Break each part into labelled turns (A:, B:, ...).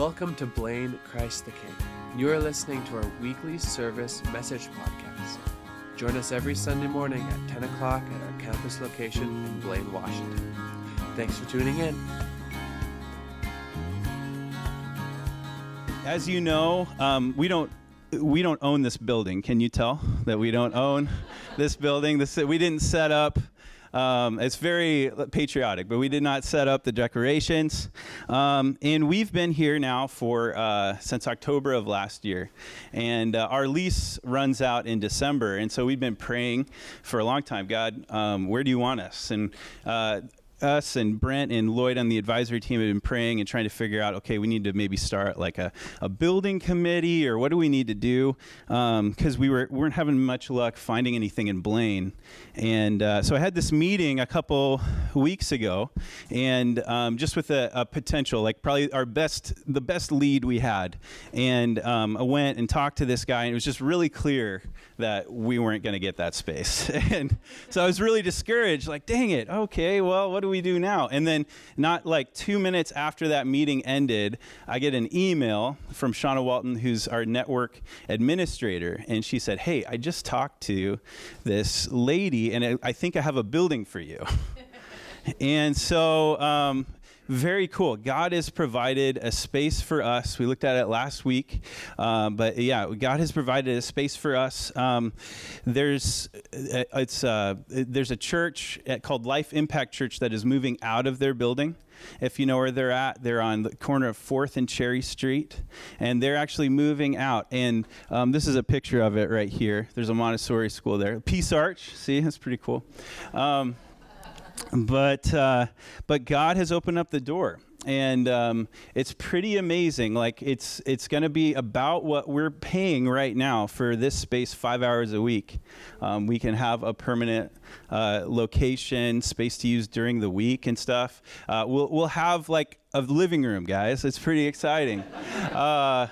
A: Welcome to Blaine Christ the King. You are listening to our weekly service message podcast. Join us every Sunday morning at 10 o'clock at our campus location in Blaine, Washington. Thanks for tuning in.
B: As you know, um, we don't we don't own this building. Can you tell that we don't own this building? This we didn't set up. Um, it's very patriotic, but we did not set up the decorations. Um, and we've been here now for uh, since October of last year, and uh, our lease runs out in December. And so we've been praying for a long time. God, um, where do you want us? And uh, us and Brent and Lloyd on the advisory team have been praying and trying to figure out, okay, we need to maybe start like a, a building committee or what do we need to do? Because um, we, were, weren't having much luck finding anything in Blaine. And uh, so I had this meeting a couple weeks ago and um, just with a, a, potential, like probably our best, the best lead we had. And um, I went and talked to this guy and it was just really clear that we weren't going to get that space. and so I was really discouraged, like, dang it, okay, well, what do we do now? And then, not like two minutes after that meeting ended, I get an email from Shauna Walton, who's our network administrator, and she said, Hey, I just talked to this lady, and I, I think I have a building for you. and so, um, very cool. God has provided a space for us. We looked at it last week, um, but yeah, God has provided a space for us. Um, there's uh, it's uh, there's a church called Life Impact Church that is moving out of their building. If you know where they're at, they're on the corner of Fourth and Cherry Street, and they're actually moving out. And um, this is a picture of it right here. There's a Montessori school there. Peace Arch. See, that's pretty cool. Um, but uh, but God has opened up the door and um, it's pretty amazing. Like it's it's going to be about what we're paying right now for this space, five hours a week. Um, we can have a permanent uh, location, space to use during the week and stuff. Uh, we'll we'll have like a living room, guys. It's pretty exciting. Uh,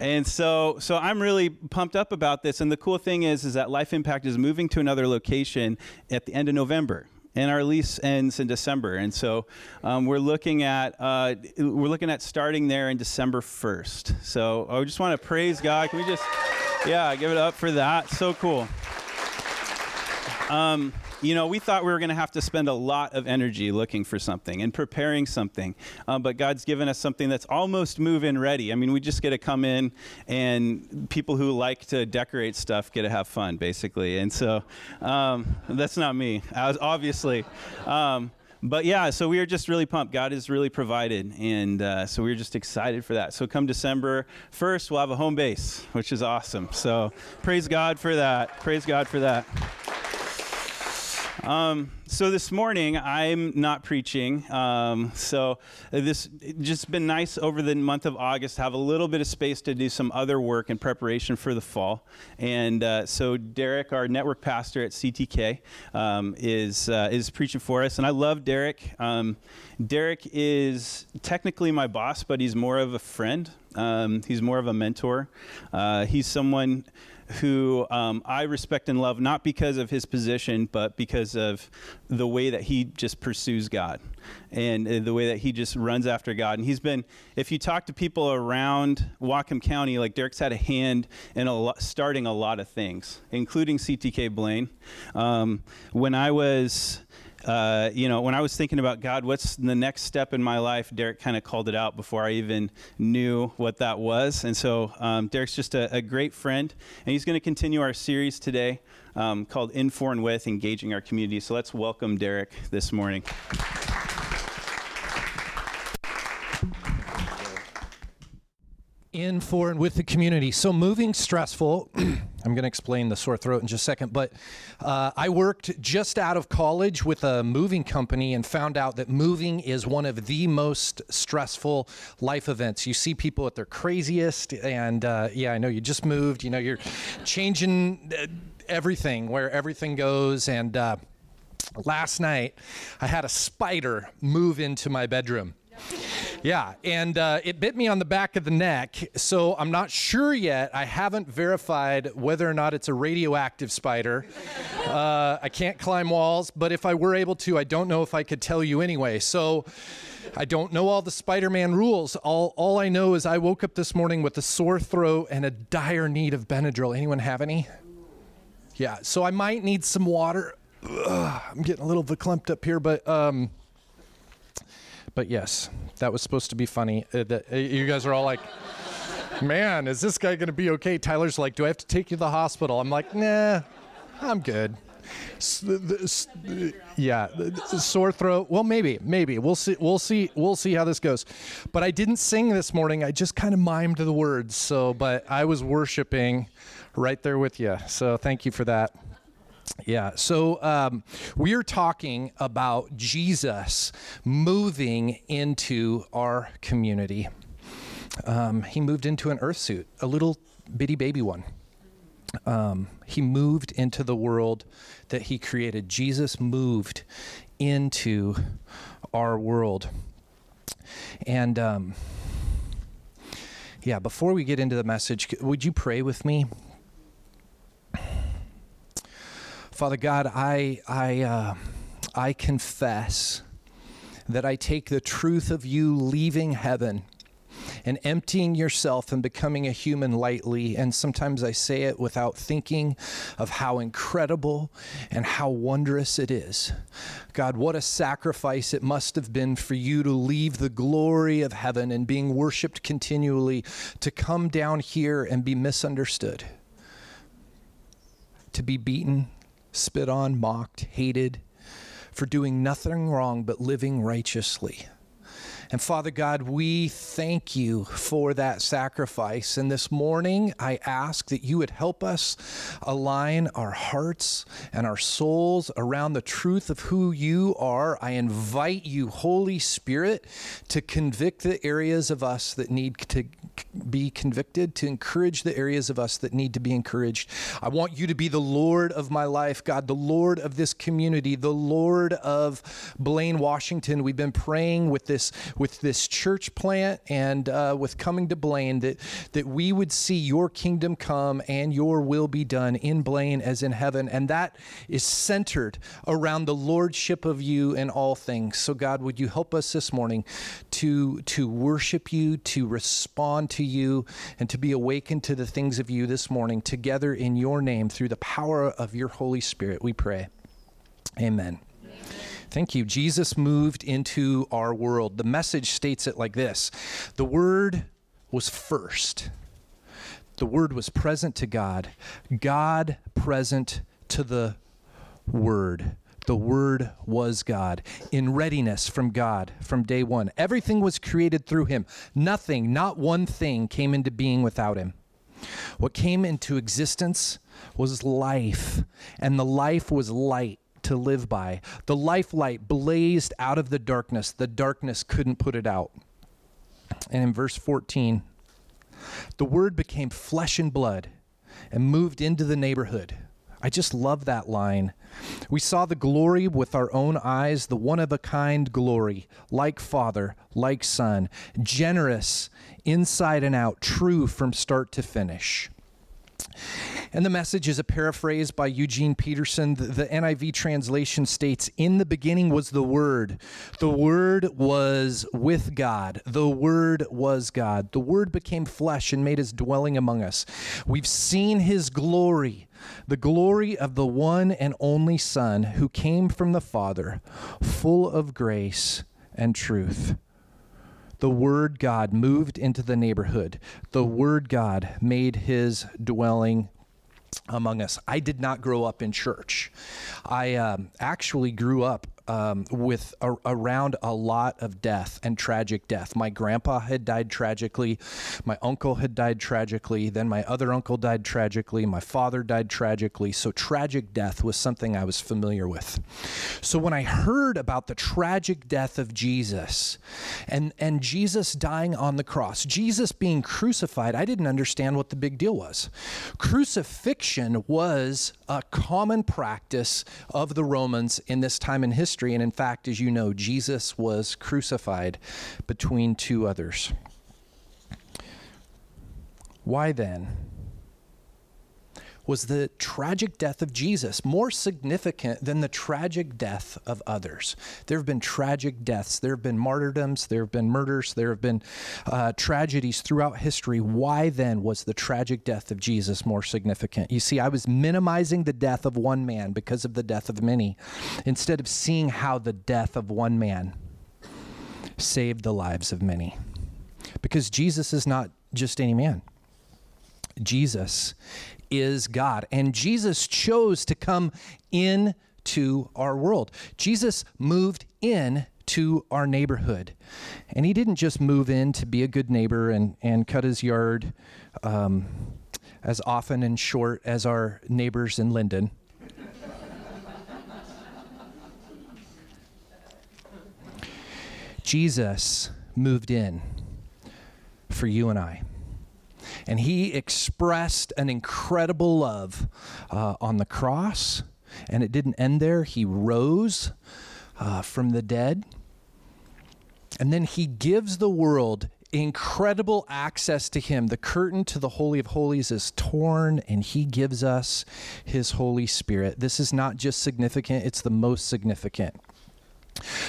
B: and so, so I'm really pumped up about this. And the cool thing is, is that Life Impact is moving to another location at the end of November and our lease ends in December. And so um, we're looking at uh, we're looking at starting there in December 1st. So I just want to praise God. Can we just yeah give it up for that? So cool. Um, you know, we thought we were going to have to spend a lot of energy looking for something and preparing something, um, but God's given us something that's almost move in ready. I mean, we just get to come in, and people who like to decorate stuff get to have fun, basically. And so um, that's not me, obviously. Um, but yeah, so we are just really pumped. God has really provided, and uh, so we are just excited for that. So come December 1st, we'll have a home base, which is awesome. So praise God for that. Praise God for that. Um, so this morning I'm not preaching. Um, so this just been nice over the month of August to have a little bit of space to do some other work in preparation for the fall. And uh, so Derek, our network pastor at CTK, um, is uh, is preaching for us, and I love Derek. Um, Derek is technically my boss, but he's more of a friend. Um, he's more of a mentor. Uh, he's someone who um, I respect and love, not because of his position, but because of the way that he just pursues God and uh, the way that he just runs after God. And he's been, if you talk to people around Whatcom County, like Derek's had a hand in a starting a lot of things, including CTK Blaine. Um, when I was uh, you know, when I was thinking about God, what's the next step in my life, Derek kind of called it out before I even knew what that was. And so um, Derek's just a, a, great friend, and he's going to continue our series today um, called In For and With Engaging Our Community. So let's welcome Derek this morning.
C: In for and with the community. So moving stressful. I'm going to explain the sore throat in just a second, but uh, I worked just out of college with a moving company and found out that moving is one of the most stressful life events. You see people at their craziest, and uh, yeah, I know you just moved. You know, you're changing uh, everything where everything goes, and uh, last night I had a spider move into my bedroom. Yeah, and uh, it bit me on the back of the neck. So I'm not sure yet. I haven't verified whether or not it's a radioactive spider. Uh, I can't climb walls, but if I were able to, I don't know if I could tell you anyway. So I don't know all the Spider Man rules. All, all I know is I woke up this morning with a sore throat and a dire need of Benadryl. Anyone have any? Yeah, so I might need some water. Ugh, I'm getting a little verklempt up here, but um, but yes, that was supposed to be funny. Uh, that, uh, you guys are all like, "Man, is this guy going to be okay?" Tyler's like, "Do I have to take you to the hospital?" I'm like, "Nah, I'm good." yeah, sore throat. Well, maybe, maybe we'll see. We'll see. We'll see how this goes. But I didn't sing this morning. I just kind of mimed the words. So, but I was worshiping right there with you. So, thank you for that. Yeah, so um, we're talking about Jesus moving into our community. Um, he moved into an earth suit, a little bitty baby one. Um, he moved into the world that he created. Jesus moved into our world. And um, yeah, before we get into the message, would you pray with me? Father God, I, I, uh, I confess that I take the truth of you leaving heaven and emptying yourself and becoming a human lightly. And sometimes I say it without thinking of how incredible and how wondrous it is. God, what a sacrifice it must have been for you to leave the glory of heaven and being worshiped continually to come down here and be misunderstood, to be beaten, spit on, mocked, hated for doing nothing wrong but living righteously. And Father God, we thank you for that sacrifice. And this morning, I ask that you would help us align our hearts and our souls around the truth of who you are. I invite you, Holy Spirit, to convict the areas of us that need to be convicted, to encourage the areas of us that need to be encouraged. I want you to be the Lord of my life, God, the Lord of this community, the Lord of Blaine, Washington. We've been praying with this with this church plant and uh, with coming to Blaine that that we would see your kingdom come and your will be done in Blaine as in heaven, and that is centered around the lordship of you in all things. So God, would you help us this morning to to worship you, to respond to you, and to be awakened to the things of you this morning together in your name through the power of your Holy Spirit. We pray. Amen. Thank you. Jesus moved into our world. The message states it like this The Word was first, the Word was present to God, God present to the Word. The Word was God, in readiness from God from day one. Everything was created through Him. Nothing, not one thing, came into being without Him. What came into existence was life, and the life was light to live by. The life light blazed out of the darkness. The darkness couldn't put it out. And in verse 14, the word became flesh and blood and moved into the neighborhood. I just love that line. We saw the glory with our own eyes, the one of a kind glory, like Father, like Son, generous inside and out, true from start to finish. And the message is a paraphrase by Eugene Peterson. The, the, NIV translation states In the beginning was the Word. The Word was with God. The Word was God. The Word became flesh and made his dwelling among us. We've seen his glory, the glory of the one and only Son who came from the Father, full of grace and truth. The Word God moved into the neighborhood. The Word God made his dwelling among us. I did not grow up in church. I um, actually grew up um, with a, around a lot of death and tragic death. My grandpa had died tragically, my uncle had died tragically, then my other uncle died tragically, my father died tragically. So tragic death was something I was familiar with. So when I heard about the tragic death of Jesus and and Jesus dying on the cross, Jesus being crucified, I didn't understand what the big deal was. Crucifixion was a common practice of the Romans in this time in history history. And in fact, as you know, Jesus was crucified between two others. Why then? Was the tragic death of Jesus, more significant than the tragic death of others. There have been tragic deaths, there have been martyrdoms, there have been murders, there have been uh, tragedies throughout history. Why then was the tragic death of Jesus more significant? You see, I was minimizing the death of one man because of the death of many, instead of seeing how the death of one man saved the lives of many. Because Jesus is not just any man. Jesus is God. And Jesus chose to come into our world. Jesus moved in to our neighborhood. And he didn't just move in to be a good neighbor and, and cut his yard um, as often and short as our neighbors in Lynden. Jesus moved in for you and I. And he expressed an incredible love uh, on the cross. And it didn't end there. He rose uh, from the dead. And then he gives the world incredible access to him. The curtain to the Holy of Holies is torn, and he gives us his Holy Spirit. This is not just significant, it's the most significant.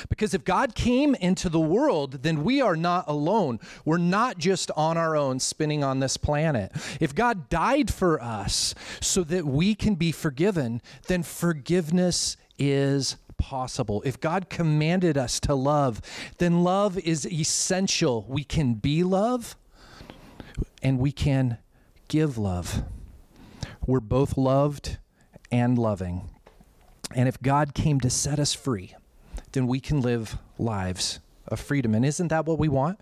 C: Because if God came into the world, then we are not alone. We're not just on our own spinning on this planet. If God died for us so that we can be forgiven, then forgiveness is possible. If God commanded us to love, then love is essential. We can be love and we can give love. We're both loved and loving. And if God came to set us free, then we can live lives of freedom. And isn't that what we want?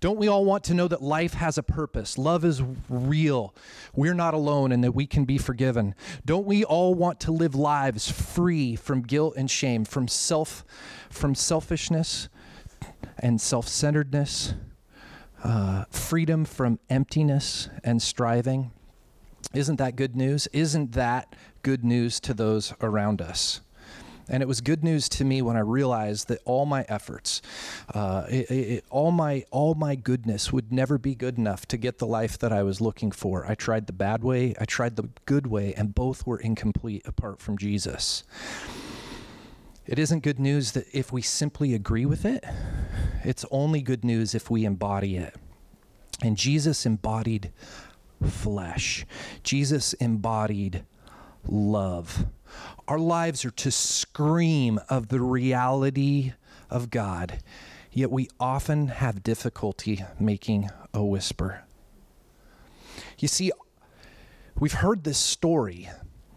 C: Don't we all want to know that life has a purpose? Love is real. We're not alone and that we can be forgiven. Don't we all want to live lives free from guilt and shame, from self from selfishness and self-centeredness, uh, freedom from emptiness and striving? Isn't that good news? Isn't that good news to those around us? And it was good news to me when I realized that all my efforts, uh, it, it, all my all my goodness would never be good enough to get the life that I was looking for. I tried the bad way, I tried the good way, and both were incomplete apart from Jesus. It isn't good news that if we simply agree with it, it's only good news if we embody it. And Jesus embodied flesh. Jesus embodied love. Our lives are to scream of the reality of God, yet we often have difficulty making a whisper. You see, we've heard this story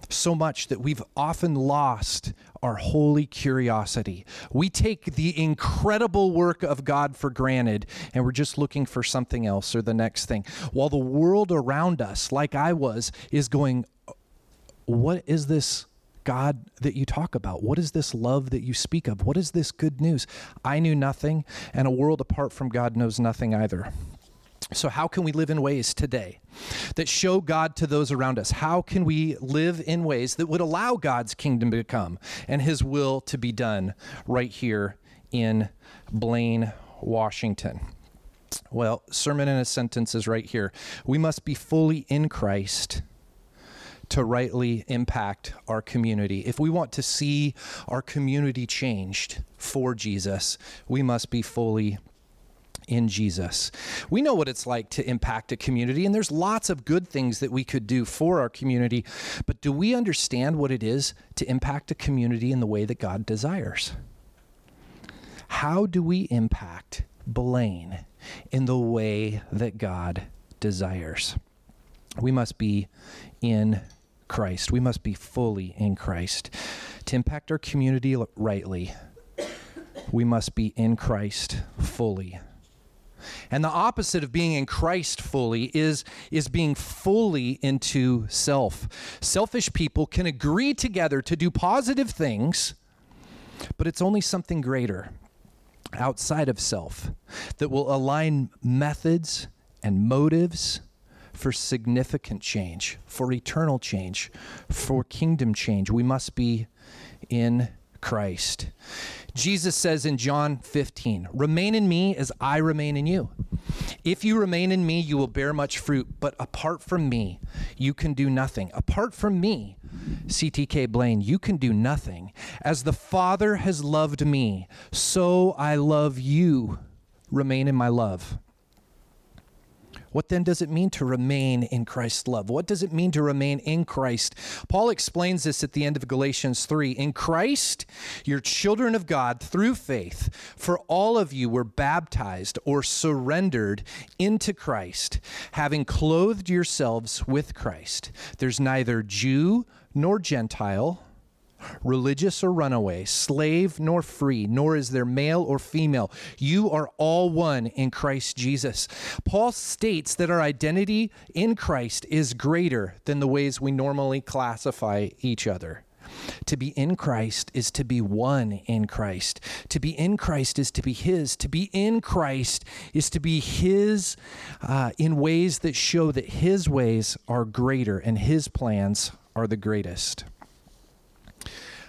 C: so much that we've often lost our holy curiosity. We take the incredible work of God for granted and we're just looking for something else or the next thing. While the world around us, like I was, is going, What is this God that you talk about? What is this love that you speak of? What is this good news? I knew nothing, and a world apart from God knows nothing either. So, how can we live in ways today that show God to those around us? How can we live in ways that would allow God's kingdom to come and his will to be done right here in Blaine, Washington? Well, sermon in a sentence is right here. We must be fully in Christ to rightly impact our community. If we want to see our community changed for Jesus, we must be fully in Jesus. We know what it's like to impact a community, and there's lots of good things that we could do for our community, but do we understand what it is to impact a community in the way that God desires? How do we impact Blaine in the way that God desires? We must be in Christ. We must be fully in Christ. To impact our community rightly, we must be in Christ fully. And the opposite of being in Christ fully is, is being fully into self. Selfish people can agree together to do positive things, but it's only something greater outside of self that will align methods and motives for significant change, for eternal change, for kingdom change. We must be in Christ. Jesus says in John 15, Remain in me as I remain in you. If you remain in me, you will bear much fruit, but apart from me, you can do nothing. Apart from me, CTK Blaine, you can do nothing. As the Father has loved me, so I love you. Remain in my love. What then does it mean to remain in Christ's love? What does it mean to remain in Christ? Paul explains this at the end of Galatians 3. In Christ, you're children of God through faith, for all of you were baptized or surrendered into Christ, having clothed yourselves with Christ. There's neither Jew nor Gentile religious or runaway, slave nor free, nor is there male or female. You are all one in Christ Jesus. Paul states that our identity in Christ is greater than the ways we normally classify each other. To be in Christ is to be one in Christ. To be in Christ is to be His. To be in Christ is to be His uh, in ways that show that His ways are greater and His plans are the greatest.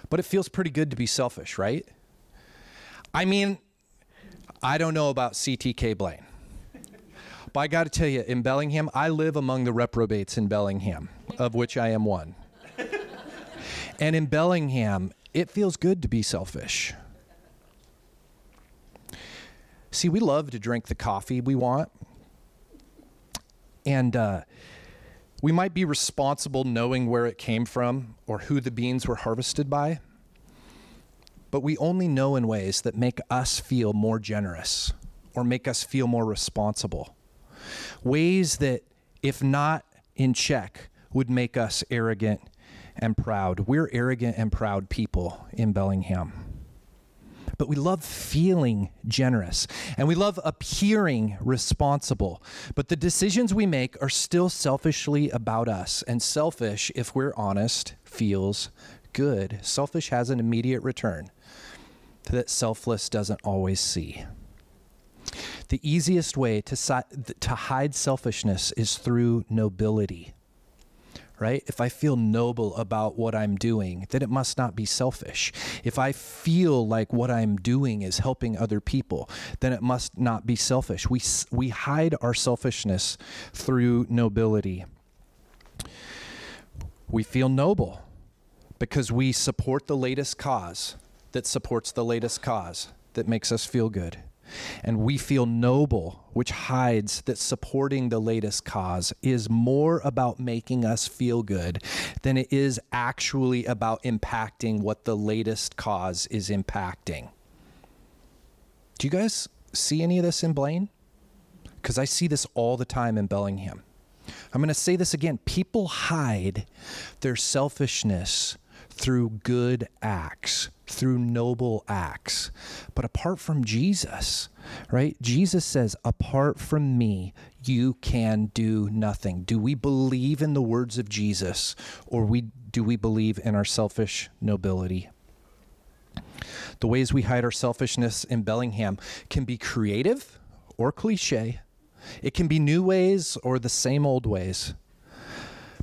C: But it feels pretty good to be selfish, right? I mean, I don't know about CTK Blaine. But I got to tell you, in Bellingham, I live among the reprobates in Bellingham, of which I am one. and in Bellingham, it feels good to be selfish. See, we love to drink the coffee we want. And uh, we might be responsible knowing where it came from or who the beans were harvested by, but we only know in ways that make us feel more generous or make us feel more responsible. Ways that, if not in check, would make us arrogant and proud. We're arrogant and proud people in Bellingham but we love feeling generous and we love appearing responsible. But the decisions we make are still selfishly about us. And selfish, if we're honest, feels good. Selfish has an immediate return that selfless doesn't always see. The easiest way to, to hide selfishness is through nobility right? If I feel noble about what I'm doing, then it must not be selfish. If I feel like what I'm doing is helping other people, then it must not be selfish. We, we hide our selfishness through nobility. We feel noble because we support the latest cause that supports the latest cause that makes us feel good and we feel noble, which hides that supporting the latest cause is more about making us feel good than it is actually about impacting what the latest cause is impacting. Do you guys see any of this in Blaine? Because I see this all the time in Bellingham. I'm going to say this again. People hide their selfishness through good acts, through noble acts. But apart from Jesus, right? Jesus says, apart from me, you can do nothing. Do we believe in the words of Jesus or we, do we believe in our selfish nobility? The ways we hide our selfishness in Bellingham can be creative or cliche. It can be new ways or the same old ways.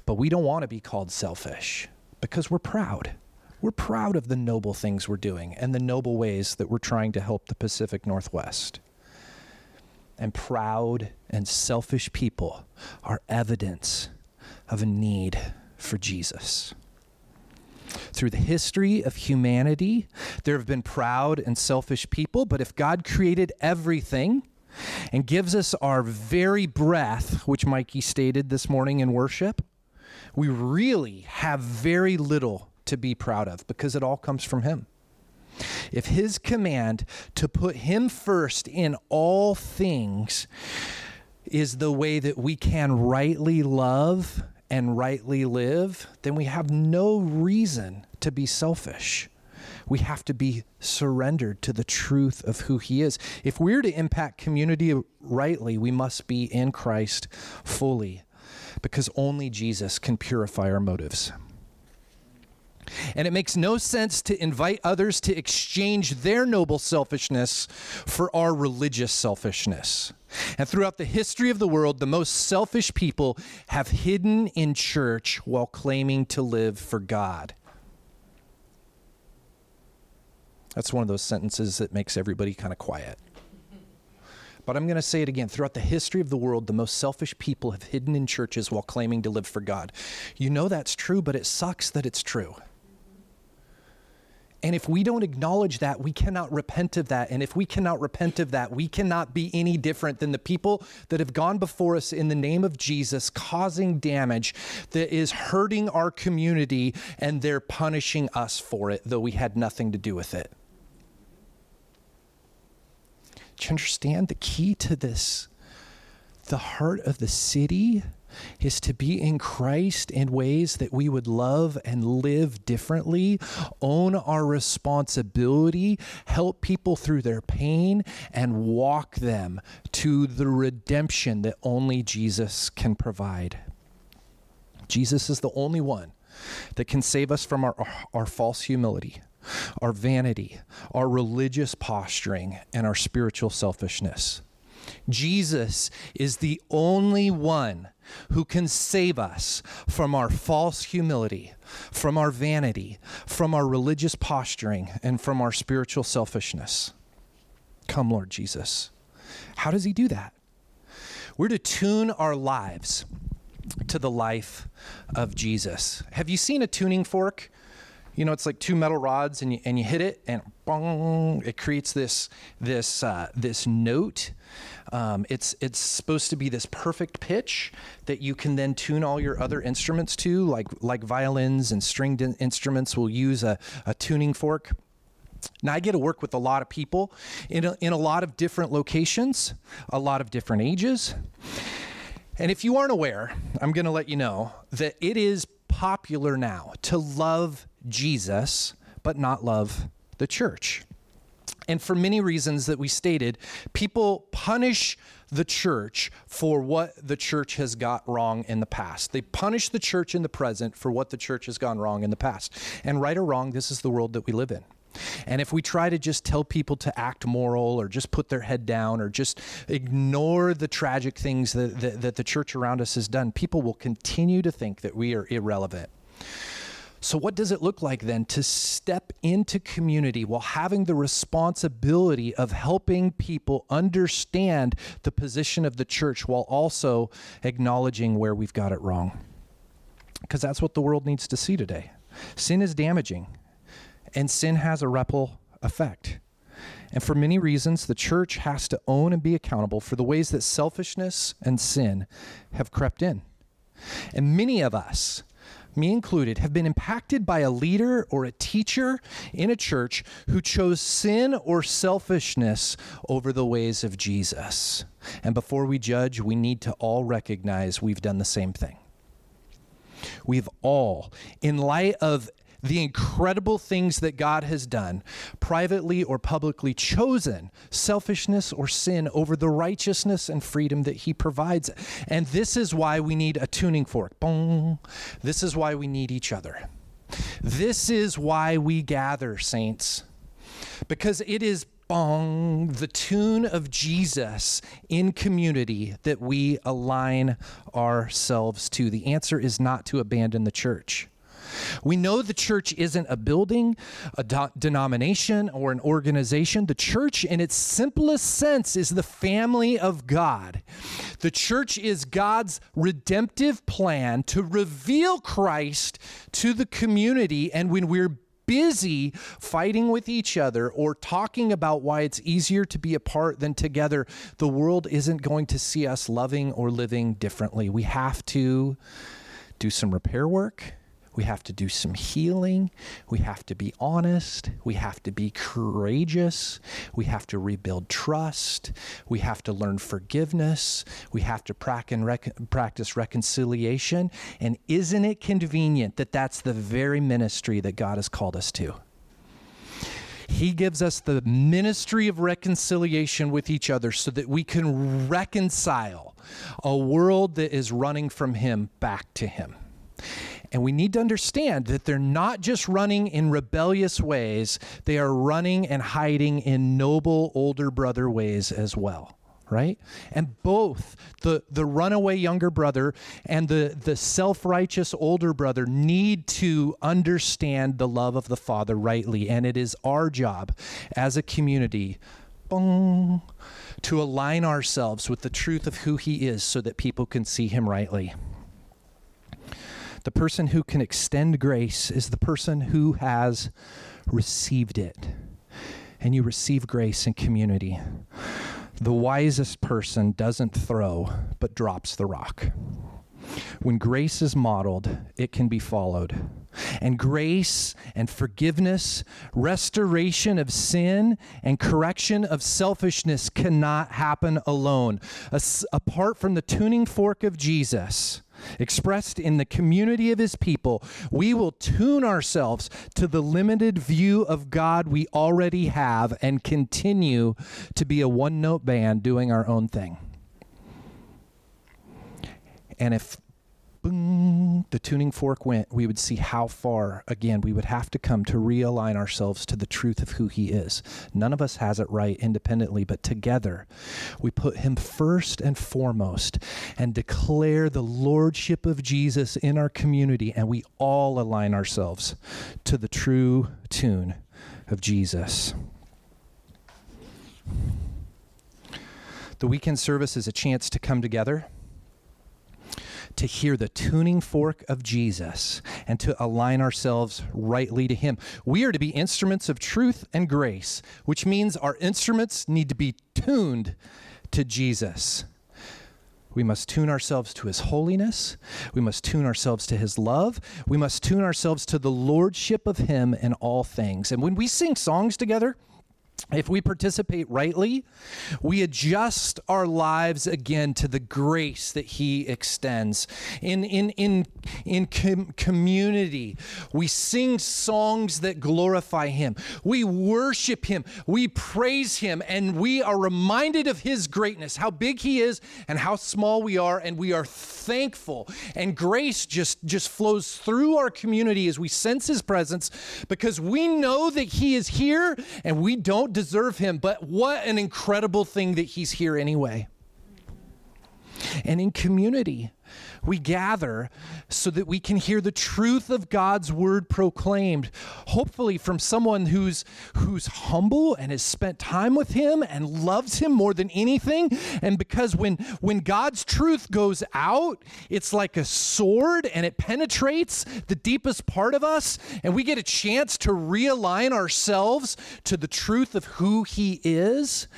C: But we don't want to be called selfish because we're proud. We're proud of the noble things we're doing and the noble ways that we're trying to help the Pacific Northwest. And proud and selfish people are evidence of a need for Jesus. Through the history of humanity, there have been proud and selfish people, but if God created everything and gives us our very breath, which Mikey stated this morning in worship, we really have very little to be proud of because it all comes from Him. If His command to put Him first in all things is the way that we can rightly love and rightly live, then we have no reason to be selfish. We have to be surrendered to the truth of who He is. If we're to impact community rightly, we must be in Christ fully because only Jesus can purify our motives. And it makes no sense to invite others to exchange their noble selfishness for our religious selfishness. And throughout the history of the world, the most selfish people have hidden in church while claiming to live for God. That's one of those sentences that makes everybody kind of quiet. But I'm going to say it again. Throughout the history of the world, the most selfish people have hidden in churches while claiming to live for God. You know that's true, but it sucks that it's true. And if we don't acknowledge that, we cannot repent of that. And if we cannot repent of that, we cannot be any different than the people that have gone before us in the name of Jesus, causing damage that is hurting our community, and they're punishing us for it, though we had nothing to do with it. You understand the key to this? The heart of the city is to be in Christ in ways that we would love and live differently, own our responsibility, help people through their pain, and walk them to the redemption that only Jesus can provide. Jesus is the only one that can save us from our, our false humility, our vanity, our religious posturing, and our spiritual selfishness. Jesus is the only one who can save us from our false humility, from our vanity, from our religious posturing, and from our spiritual selfishness. Come, Lord Jesus. How does he do that? We're to tune our lives to the life of Jesus. Have you seen a tuning fork? You know, it's like two metal rods, and you, and you hit it, and bong, it creates this this uh, this note. Um, it's it's supposed to be this perfect pitch that you can then tune all your other instruments to, like like violins and stringed in- instruments will use a, a tuning fork. Now, I get to work with a lot of people in a, in a lot of different locations, a lot of different ages. And if you aren't aware, I'm going to let you know that it is popular now to love Jesus, but not love the church. And for many reasons that we stated, people punish the church for what the church has got wrong in the past. They punish the church in the present for what the church has gone wrong in the past. And right or wrong, this is the world that we live in. And if we try to just tell people to act moral or just put their head down or just ignore the tragic things that, that, that the church around us has done, people will continue to think that we are irrelevant. So, what does it look like then to step into community while having the responsibility of helping people understand the position of the church while also acknowledging where we've got it wrong? Because that's what the world needs to see today. Sin is damaging, and sin has a ripple effect. And for many reasons, the church has to own and be accountable for the ways that selfishness and sin have crept in. And many of us, me included, have been impacted by a leader or a teacher in a church who chose sin or selfishness over the ways of Jesus. And before we judge, we need to all recognize we've done the same thing. We've all, in light of the incredible things that God has done, privately or publicly chosen selfishness or sin over the righteousness and freedom that He provides. And this is why we need a tuning fork. Boom. This is why we need each other. This is why we gather, saints, because it is bong, the tune of Jesus in community that we align ourselves to. The answer is not to abandon the church. We know the church isn't a building, a do- denomination, or an organization. The church, in its simplest sense, is the family of God. The church is God's redemptive plan to reveal Christ to the community. And when we're busy fighting with each other or talking about why it's easier to be apart than together, the world isn't going to see us loving or living differently. We have to do some repair work we have to do some healing. We have to be honest. We have to be courageous. We have to rebuild trust. We have to learn forgiveness. We have to practice reconciliation. And isn't it convenient that that's the very ministry that God has called us to? He gives us the ministry of reconciliation with each other so that we can reconcile a world that is running from Him back to Him. And we need to understand that they're not just running in rebellious ways, they are running and hiding in noble older brother ways as well right? And both the, the runaway younger brother and the, the self righteous older brother need to understand the love of the Father rightly. And it is our job as a community to align ourselves with the truth of who He is so that people can see Him rightly. The person who can extend grace is the person who has received it. And you receive grace in community. The wisest person doesn't throw, but drops the rock. When grace is modeled, it can be followed. And grace and forgiveness, restoration of sin, and correction of selfishness cannot happen alone. As, apart from the tuning fork of Jesus, expressed in the community of his people, we will tune ourselves to the limited view of God we already have and continue to be a one note band doing our own thing. And if boom, the tuning fork went, we would see how far, again, we would have to come to realign ourselves to the truth of who He is. None of us has it right independently, but together we put Him first and foremost and declare the Lordship of Jesus in our community, and we all align ourselves to the true tune of Jesus. The weekend service is a chance to come together to hear the tuning fork of Jesus and to align ourselves rightly to Him. We are to be instruments of truth and grace, which means our instruments need to be tuned to Jesus. We must tune ourselves to His holiness. We must tune ourselves to His love. We must tune ourselves to the lordship of Him in all things. And when we sing songs together, if we participate rightly, we adjust our lives again to the grace that He extends. In, in, in, in com- community, we sing songs that glorify Him. We worship Him. We praise Him. And we are reminded of His greatness, how big He is and how small we are. And we are thankful. And grace just, just flows through our community as we sense His presence because we know that He is here and we don't deserve him, but what an incredible thing that he's here anyway. And in community, we gather so that we can hear the truth of God's word proclaimed, hopefully from someone who's who's humble and has spent time with him and loves him more than anything. And because when when God's truth goes out, it's like a sword and it penetrates the deepest part of us and we get a chance to realign ourselves to the truth of who he is.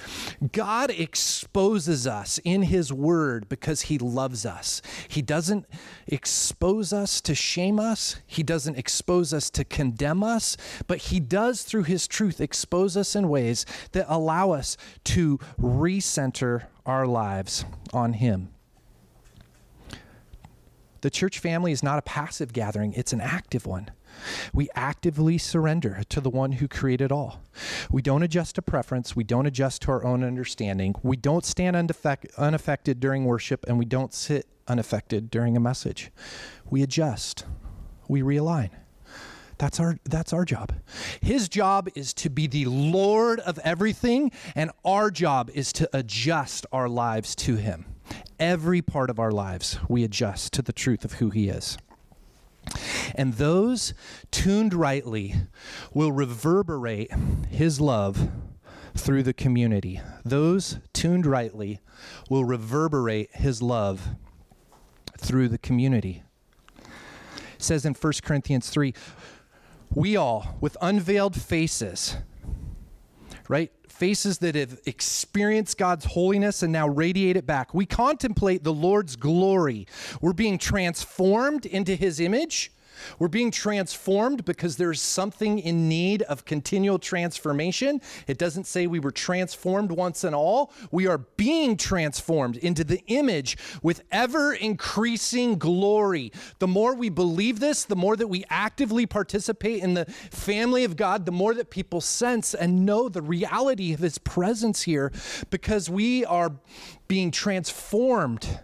C: God exposes us in his word because he loves us. He doesn't expose us to shame us, He doesn't expose us to condemn us, but He does, through His truth, expose us in ways that allow us to recenter our lives on Him. The church family is not a passive gathering, it's an active one. We actively surrender to the one who created all. We don't adjust to preference. We don't adjust to our own understanding. We don't stand unaffected during worship, and we don't sit unaffected during a message. We adjust, we realign. That's our that's our job. His job is to be the Lord of everything and our job is to adjust our lives to him. Every part of our lives we adjust to the truth of who he is. And those tuned rightly will reverberate his love through the community. Those tuned rightly will reverberate his love through the community. It says in 1 Corinthians 3 we all, with unveiled faces, right? Faces that have experienced God's holiness and now radiate it back. We contemplate the Lord's glory. We're being transformed into his image we're being transformed because there's something in need of continual transformation. It doesn't say we were transformed once and all. We are being transformed into the image with ever increasing glory. The more we believe this, the more that we actively participate in the family of God, the more that people sense and know the reality of His presence here because we are being transformed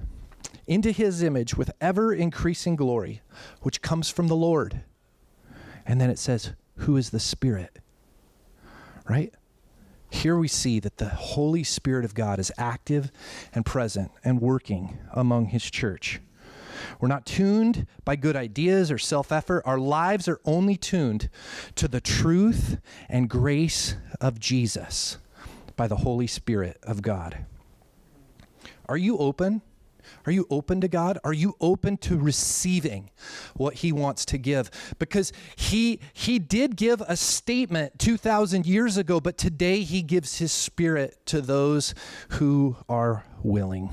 C: into his image with ever increasing glory, which comes from the Lord. And then it says, Who is the Spirit? Right? Here we see that the Holy Spirit of God is active and present and working among his church. We're not tuned by good ideas or self effort. Our lives are only tuned to the truth and grace of Jesus by the Holy Spirit of God. Are you open? Are you open to God? Are you open to receiving what he wants to give? Because he he did give a statement 2000 years ago, but today he gives his spirit to those who are willing.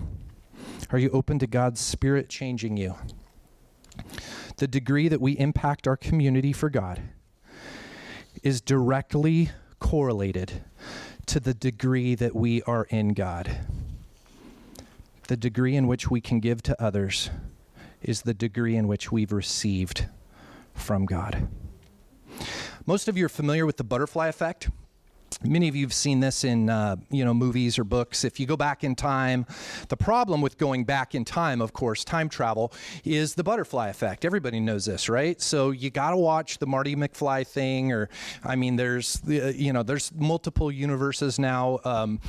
C: Are you open to God's spirit changing you? The degree that we impact our community for God is directly correlated to the degree that we are in God. The degree in which we can give to others is the degree in which we've received from God. Most of you are familiar with the butterfly effect. Many of you have seen this in uh, you know movies or books. If you go back in time, the problem with going back in time, of course, time travel, is the butterfly effect. Everybody knows this, right? So you got to watch the Marty McFly thing, or I mean, there's uh, you know there's multiple universes now. Um,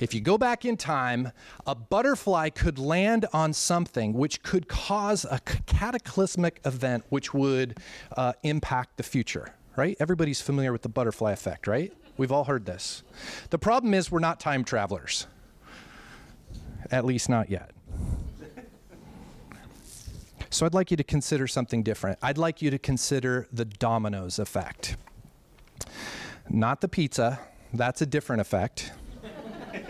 C: if you go back in time, a butterfly could land on something which could cause a cataclysmic event, which would uh, impact the future. Right? Everybody's familiar with the butterfly effect, right? We've all heard this. The problem is, we're not time travelers. At least, not yet. So, I'd like you to consider something different. I'd like you to consider the dominoes effect. Not the pizza, that's a different effect.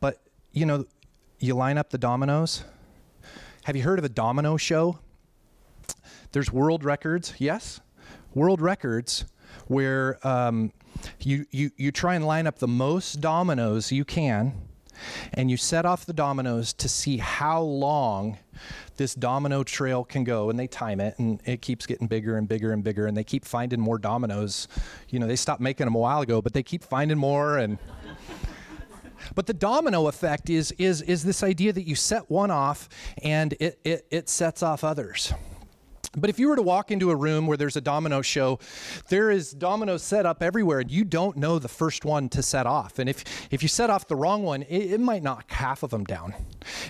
C: but, you know, you line up the dominoes. Have you heard of a domino show? There's world records, yes? World records where um, you, you, you try and line up the most dominoes you can, and you set off the dominoes to see how long this domino trail can go. And they time it and it keeps getting bigger and bigger and bigger and they keep finding more dominoes. You know they stopped making them a while ago but they keep finding more and but the domino effect is is is this idea that you set one off and it it, it sets off others but if you were to walk into a room where there's a domino show, there is dominoes set up everywhere, and you don't know the first one to set off. And if, if you set off the wrong one, it, it might knock half of them down.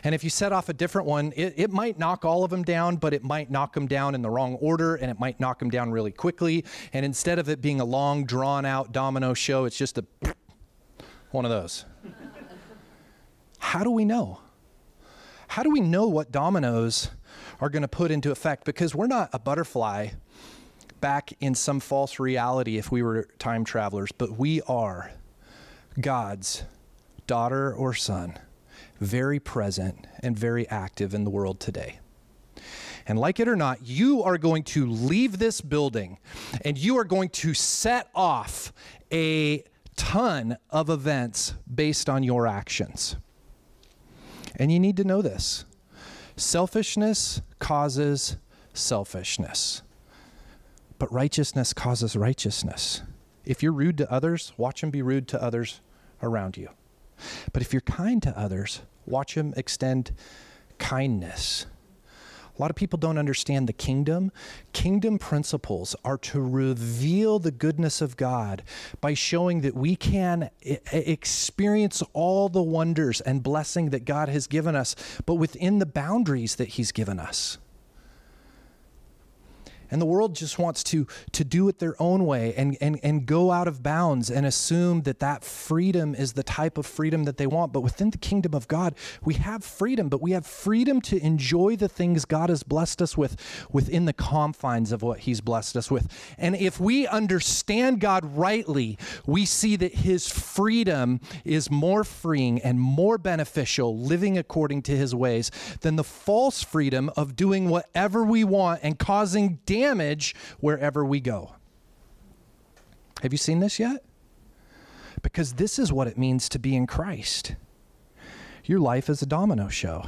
C: And if you set off a different one, it, it might knock all of them down, but it might knock them down in the wrong order, and it might knock them down really quickly. And instead of it being a long, drawn out domino show, it's just a one of those. How do we know? How do we know what dominoes? Are going to put into effect because we're not a butterfly back in some false reality if we were time travelers, but we are God's daughter or son, very present and very active in the world today. And like it or not, you are going to leave this building and you are going to set off a ton of events based on your actions. And you need to know this. Selfishness causes selfishness, but righteousness causes righteousness. If you're rude to others, watch them be rude to others around you. But if you're kind to others, watch them extend kindness. A lot of people don't understand the kingdom. Kingdom principles are to reveal the goodness of God by showing that we can experience all the wonders and blessing that God has given us, but within the boundaries that He's given us. And the world just wants to, to do it their own way and, and, and go out of bounds and assume that that freedom is the type of freedom that they want. But within the kingdom of God, we have freedom, but we have freedom to enjoy the things God has blessed us with within the confines of what He's blessed us with. And if we understand God rightly, we see that His freedom is more freeing and more beneficial living according to His ways than the false freedom of doing whatever we want and causing damage damage wherever we go. Have you seen this yet? Because this is what it means to be in Christ. Your life is a domino show.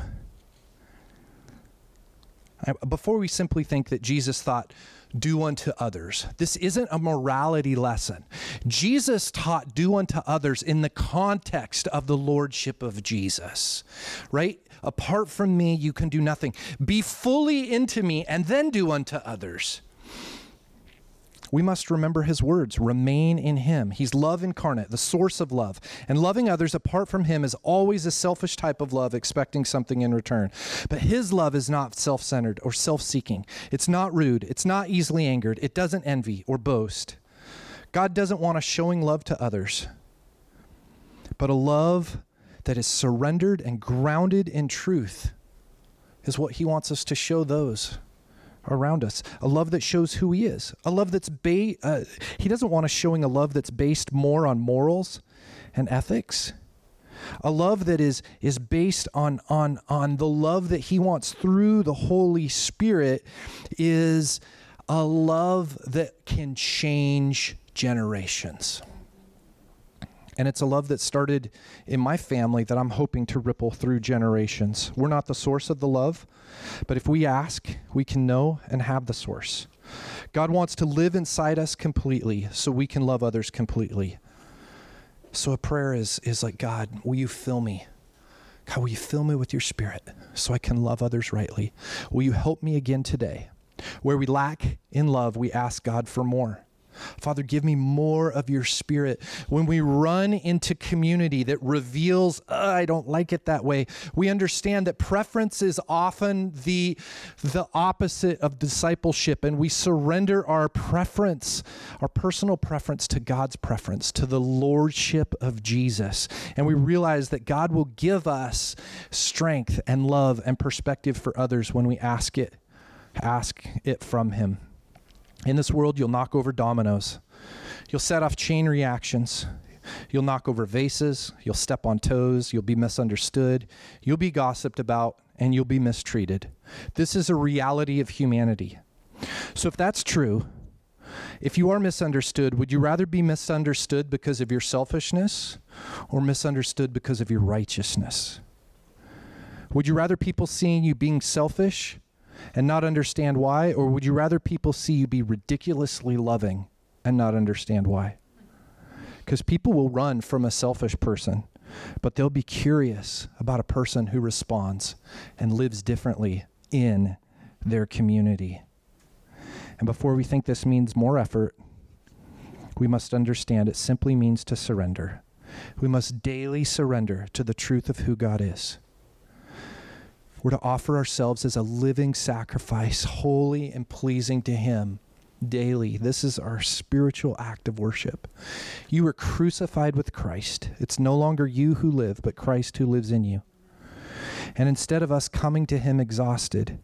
C: Before we simply think that Jesus thought, do unto others. This isn't a morality lesson. Jesus taught do unto others in the context of the lordship of Jesus, right? Apart from me, you can do nothing. Be fully into me and then do unto others. We must remember his words remain in him. He's love incarnate, the source of love. And loving others apart from him is always a selfish type of love, expecting something in return. But his love is not self centered or self seeking. It's not rude. It's not easily angered. It doesn't envy or boast. God doesn't want us showing love to others, but a love that is surrendered and grounded in truth is what He wants us to show those around us. A love that shows who He is. A love that's ba- uh, He doesn't want us showing a love that's based more on morals and ethics. A love that is is based on on on the love that He wants through the Holy Spirit is a love that can change generations. And it's a love that started in my family that I'm hoping to ripple through generations. We're not the source of the love, but if we ask, we can know and have the source. God wants to live inside us completely so we can love others completely. So a prayer is, is like, God, will you fill me? God, will you fill me with your spirit so I can love others rightly? Will you help me again today? Where we lack in love, we ask God for more. Father, give me more of your spirit. When we run into community that reveals, uh, I don't like it that way, we understand that preference is often the, the opposite of discipleship, and we surrender our preference, our personal preference, to God's preference, to the lordship of Jesus. And we realize that God will give us strength and love and perspective for others when we ask it, ask it from Him. In this world, you'll knock over dominoes. You'll set off chain reactions. You'll knock over vases. You'll step on toes. You'll be misunderstood. You'll be gossiped about, and you'll be mistreated. This is a reality of humanity. So, if that's true, if you are misunderstood, would you rather be misunderstood because of your selfishness or misunderstood because of your righteousness? Would you rather people seeing you being selfish and not understand why? Or would you rather people see you be ridiculously loving and not understand why? Because people will run from a selfish person, but they'll be curious about a person who responds and lives differently in their community. And before we think this means more effort, we must understand it simply means to surrender. We must daily surrender to the truth of who God is. We're to offer ourselves as a living sacrifice, holy and pleasing to Him daily. This is our spiritual act of worship. You were crucified with Christ. It's no longer you who live, but Christ who lives in you. And instead of us coming to Him exhausted,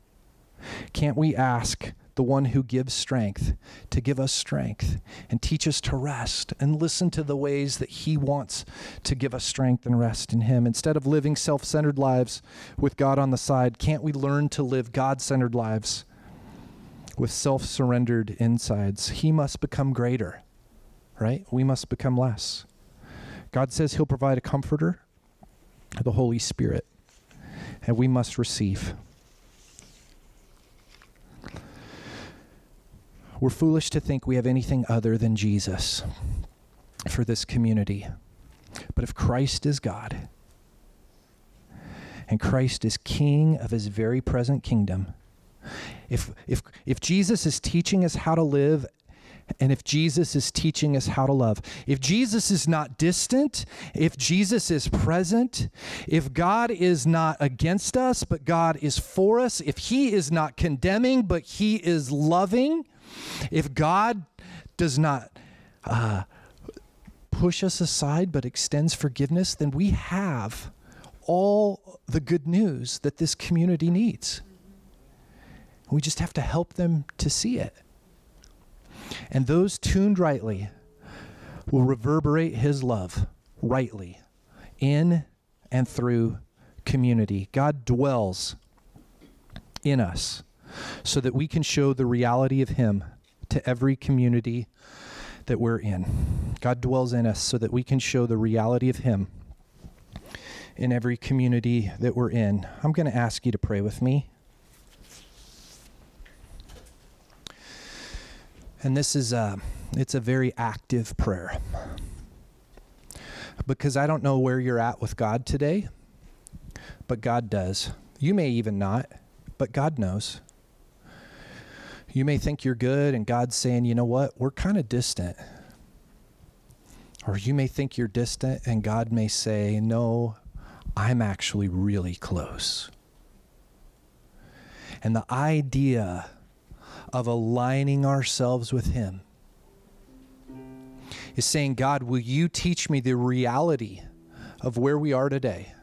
C: can't we ask the one who gives strength, to give us strength and teach us to rest and listen to the ways that He wants to give us strength and rest in Him. Instead of living self centered lives with God on the side, can't we learn to live God centered lives with self surrendered insides? He must become greater, right? We must become less. God says He'll provide a comforter, the Holy Spirit, and we must receive. We're foolish to think we have anything other than Jesus for this community. But if Christ is God, and Christ is king of his very present kingdom, if, if, if Jesus is teaching us how to live and if Jesus is teaching us how to love, if Jesus is not distant, if Jesus is present, if God is not against us, but God is for us, if He is not condemning, but He is loving, if God does not uh, push us aside but extends forgiveness, then we have all the good news that this community needs. We just have to help them to see it. And those tuned rightly will reverberate his love rightly in and through community. God dwells in us so that we can show the reality of Him to every community that we're in. God dwells in us so that we can show the reality of Him in every community that we're in. I'm going to ask you to pray with me. And this is a, it's a very active prayer. Because I don't know where you're at with God today, but God does. You may even not, but God knows. You may think you're good, and God's saying, you know what, we're kind of distant. Or you may think you're distant, and God may say, no, I'm actually really close. And the idea of aligning ourselves with Him is saying, God, will you teach me the reality of where we are today?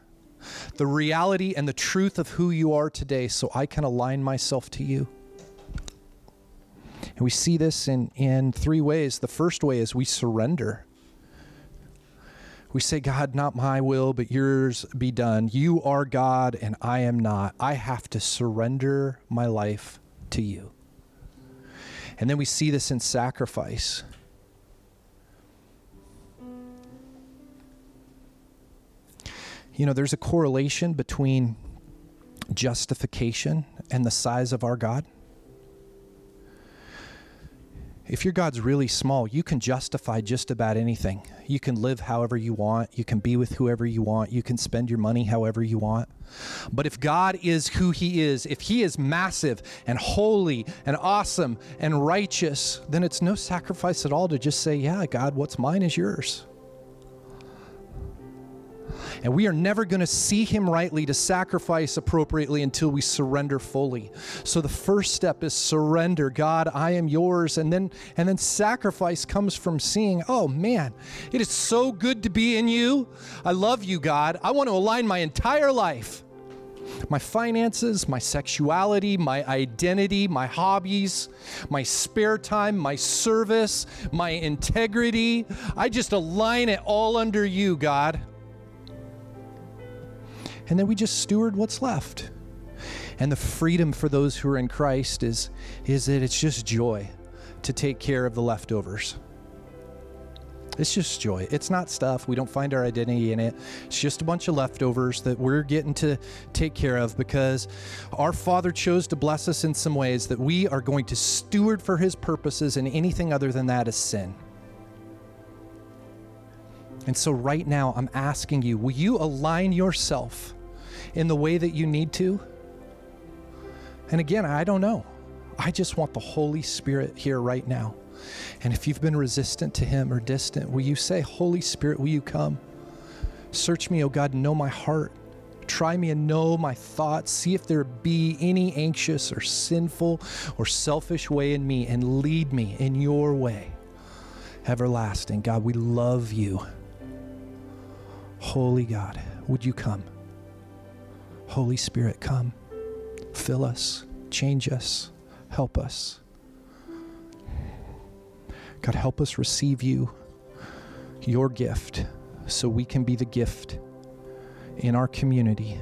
C: The reality and the truth of who you are today so I can align myself to you. And we see this in, in three ways. The first way is we surrender. We say, God, not my will, but yours be done. You are God and I am not. I have to surrender my life to you. And then we see this in sacrifice. You know, there's a correlation between justification and the size of our God. If your God's really small, you can justify just about anything. You can live however you want. You can be with whoever you want. You can spend your money however you want. But if God is who He is, if He is massive and holy and awesome and righteous, then it's no sacrifice at all to just say, Yeah, God, what's mine is yours. And we are never going to see him rightly to sacrifice appropriately until we surrender fully. So the first step is surrender. God, I am yours. And then and then sacrifice comes from seeing, oh man, it is so good to be in you. I love you, God. I want to align my entire life my finances, my sexuality, my identity, my hobbies, my spare time, my service, my integrity. I just align it all under you, God and then we just steward what's left. And the freedom for those who are in Christ is, is that it's just joy to take care of the leftovers. It's just joy. It's not stuff. We don't find our identity in it. It's just a bunch of leftovers that we're getting to take care of because our Father chose to bless us in some ways that we are going to steward for His purposes, and anything other than that is sin. And so, right now, I'm asking you will you align yourself in the way that you need to? And again, I don't know. I just want the Holy Spirit here right now. And if you've been resistant to Him or distant, will you say, Holy Spirit, will you come? Search me, O God, and know my heart. Try me and know my thoughts. See if there be any anxious or sinful or selfish way in me and lead me in your way. Everlasting. God, we love you. Holy God, would you come? Holy Spirit, come. Fill us, change us, help us. God, help us receive you, your gift, so we can be the gift in our community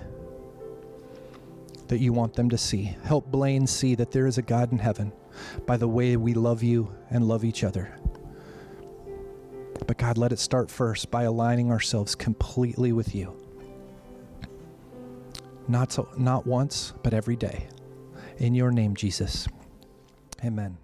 C: that you want them to see. Help Blaine see that there is a God in heaven by the way we love you and love each other. But God, let it start first by aligning ourselves completely with you. Not, so, not once, but every day. In your name, Jesus. Amen.